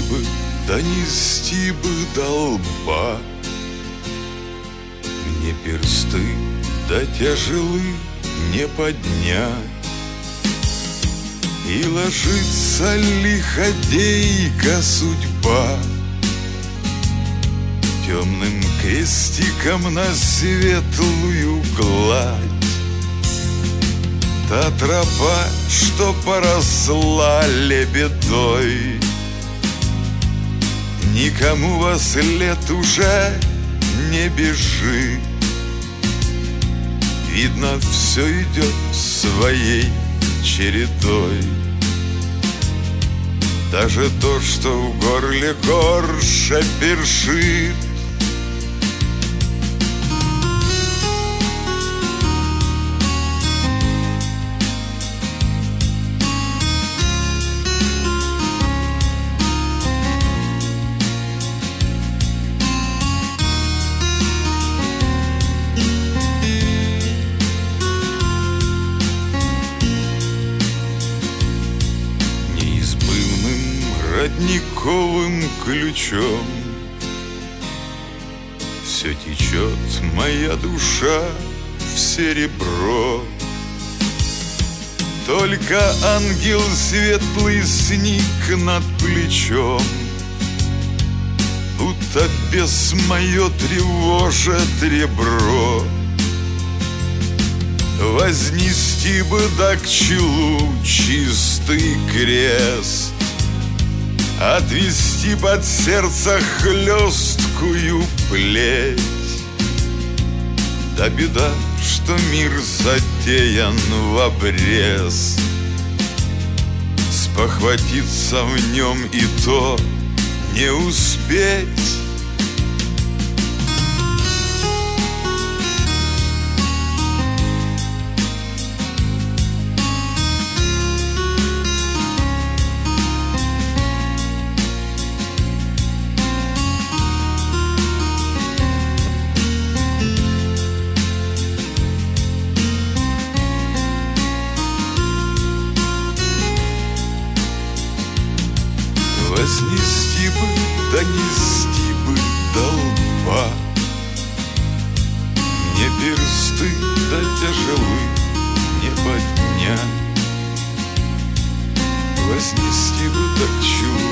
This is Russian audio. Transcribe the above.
бы, донести бы до лба Мне персты да тяжелы не поднять. И ложится лиходейка судьба. Темным крестиком на светлую гладь. Та тропа, что поросла лебедой Никому во след уже не бежит Видно, все идет своей чередой. Даже то, что в горле горша першит родниковым ключом. Все течет моя душа в серебро Только ангел светлый сник над плечом. Будто без мое тревожит ребро. Вознести бы да к челу чистый крест Отвести под сердце хлесткую плеть. Да беда, что мир затеян в обрез. Спохватиться в нем и то не успеть Вознести бы, донести бы до лба Мне персты да тяжелы не поднять. Вознести бы, да